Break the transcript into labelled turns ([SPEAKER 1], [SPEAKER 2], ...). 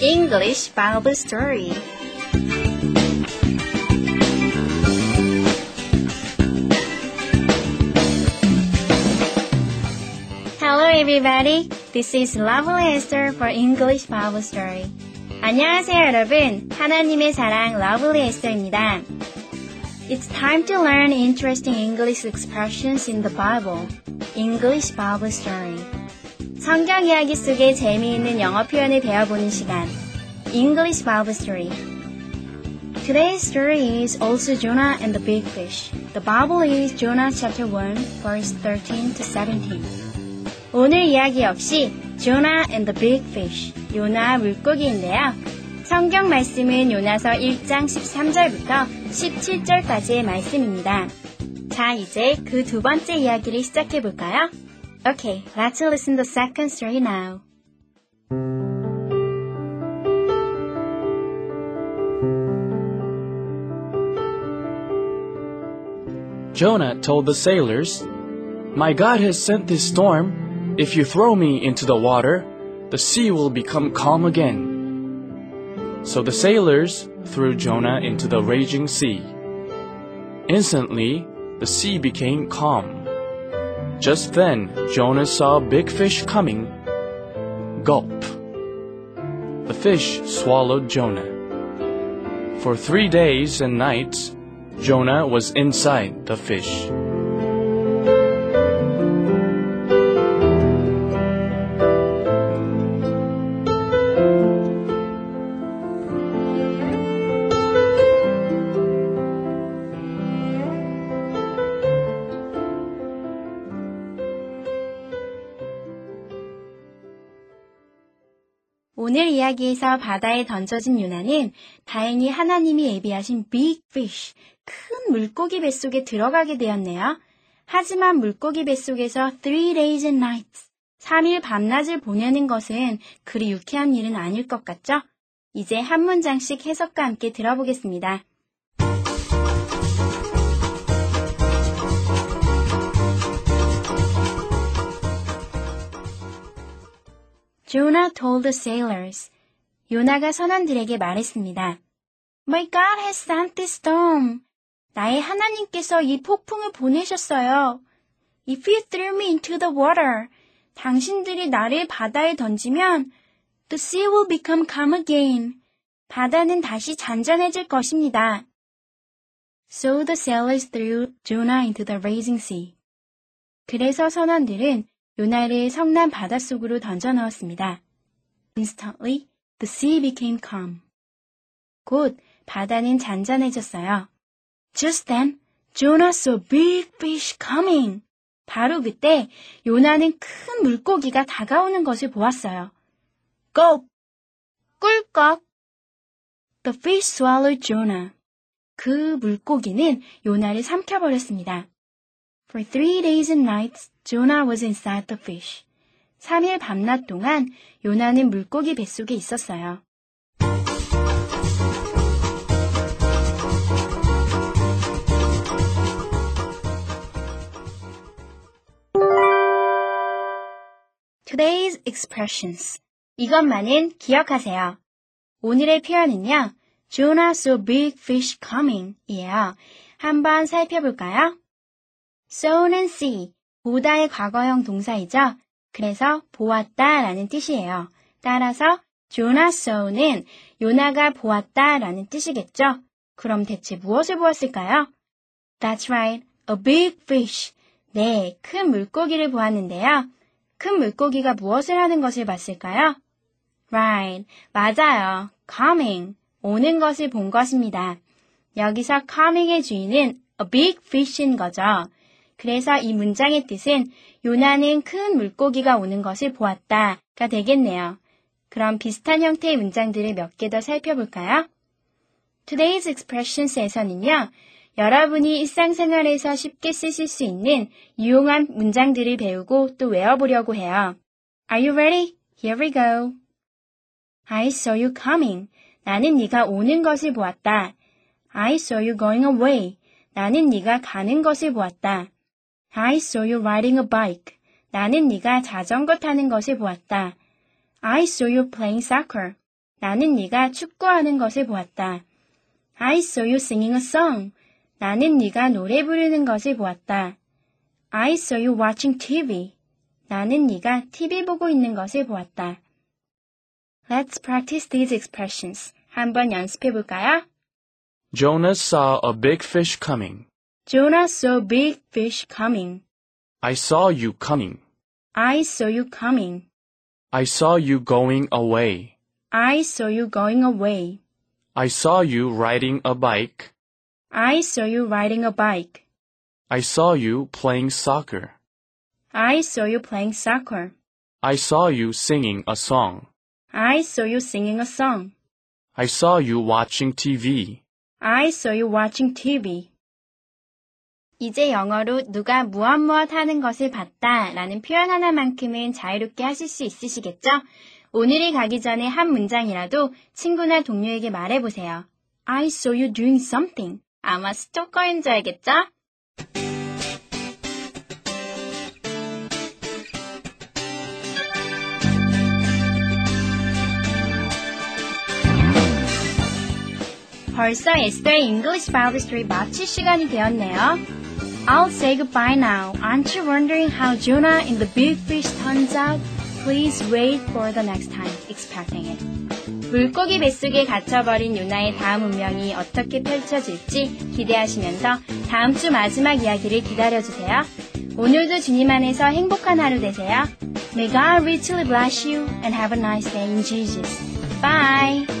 [SPEAKER 1] English
[SPEAKER 2] Bible Story. Hello everybody. This is Lovely Esther for English Bible Story. 안녕하세요 여러분. 하나님의 사랑 Lovely Esther입니다. It's time to learn interesting English expressions in the Bible. English Bible Story. 성경 이야기 속에 재미있는 영어 표현을 배워보는 시간. English Bible Story. Today's story is also Jonah and the big fish. The Bible is Jonah chapter 1, verse 13 to 17. 오늘 이야기 역시 Jonah and the big fish, 요나 물고기인데요. 성경 말씀은 요나서 1장 13절부터 17절까지의 말씀입니다. 자, 이제 그 두 번째 이야기를 시작해 볼까요? Okay, let's listen the second story now.
[SPEAKER 1] Jonah told the sailors, My God has sent this storm. If you throw me into the water, the sea will become calm again. So the sailors threw Jonah into the raging sea. Instantly, the sea became calm. Just then, Jonah saw a big fish coming. Gulp. The fish swallowed Jonah. For three days and nights, Jonah was inside the fish.
[SPEAKER 2] 오늘 이야기에서 바다에 던져진 유나는 다행히 하나님이 예비하신 big fish, 큰 물고기 뱃속에 들어가게 되었네요. 하지만 물고기 뱃속에서 three days and nights, 3일 밤낮을 보내는 것은 그리 유쾌한 일은 아닐 것 같죠? 이제 한 문장씩 해석과 함께 들어보겠습니다. Jonah told the sailors. 요나가 선원들에게 말했습니다. My God has sent this storm. 나의 하나님께서 이 폭풍을 보내셨어요. If you threw me into the water, 당신들이 나를 바다에 던지면 the sea will become calm again. 바다는 다시 잔잔해질 것입니다. So the sailors threw Jonah into the raging sea. 그래서 선원들은 요나를 성난 바닷속으로 던져 넣었습니다. Instantly, the sea became calm. 곧 바다는 잔잔해졌어요. Just then, Jonah saw big fish coming. 바로 그때 요나는 큰 물고기가 다가오는 것을 보았어요. Go! 꿀꺽! The fish swallowed Jonah. 그 물고기는 요나를 삼켜버렸습니다. For three days and nights, Jonah was inside the fish. 3일 밤낮 동안 요나는 물고기 뱃속에 있었어요. Today's expressions. 이것만은 기억하세요. 오늘의 표현은요. Jonah saw big fish coming 이에요. 한번 살펴볼까요? Saw는 see, 보다의 과거형 동사이죠. 그래서 보았다 라는 뜻이에요. 따라서 Jonah saw는 요나가 보았다 라는 뜻이겠죠. 그럼 대체 무엇을 보았을까요? That's right, a big fish. 네, 큰 물고기를 보았는데요. 큰 물고기가 무엇을 하는 것을 봤을까요? Right, 맞아요. coming, 오는 것을 본 것입니다. 여기서 coming의 주인은 a big fish인 거죠. 그래서 이 문장의 뜻은 요나는 큰 물고기가 오는 것을 보았다가 되겠네요. 그럼 비슷한 형태의 문장들을 몇 개 더 살펴볼까요? Today's expressions에서는요, 여러분이 일상생활에서 쉽게 쓰실 수 있는 유용한 문장들을 배우고 또 외워보려고 해요. Are you ready? Here we go. I saw you coming. 나는 네가 오는 것을 보았다. I saw you going away. 나는 네가 가는 것을 보았다. I saw you riding a bike. 나는 네가 자전거 타는 것을 보았다. I saw you playing soccer. 나는 네가 축구하는 것을 보았다. I saw you singing a song. 나는 네가 노래 부르는 것을 보았다. I saw you watching TV. 나는 네가 TV 보고 있는 것을 보았다. Let's practice these expressions. 한번 연습해 볼까요?
[SPEAKER 1] Jonah saw a big fish coming.
[SPEAKER 2] Jonah saw big fish coming.
[SPEAKER 1] I saw you coming.
[SPEAKER 2] I saw you coming.
[SPEAKER 1] I saw you going away.
[SPEAKER 2] I saw you going away.
[SPEAKER 1] I saw you riding a bike.
[SPEAKER 2] I saw you riding a bike.
[SPEAKER 1] I saw you playing soccer.
[SPEAKER 2] I saw you playing soccer.
[SPEAKER 1] I saw you singing a song.
[SPEAKER 2] I saw you singing a song.
[SPEAKER 1] I saw you watching TV.
[SPEAKER 2] I saw you watching TV. 이제 영어로 누가 무엇 무엇 하는 것을 봤다 라는 표현 하나만큼은 자유롭게 하실 수 있으시겠죠? 오늘이 가기 전에 한 문장이라도 친구나 동료에게 말해보세요. I saw you doing something. 아마 스토커인 줄 알겠죠? 벌써 에스더의 English Bible Story 마칠 시간이 되었네요. I'll say goodbye now. Aren't you wondering how Jonah in the big fish turns out? Please wait for the next time, expecting it. 물고기 뱃속에 갇혀버린 요나의 다음 운명이 어떻게 펼쳐질지 기대하시면서 다음 주 마지막 이야기를 기다려주세요. 오늘도 주님 안에서 행복한 하루 되세요. May God richly bless you and have a nice day in Jesus. Bye!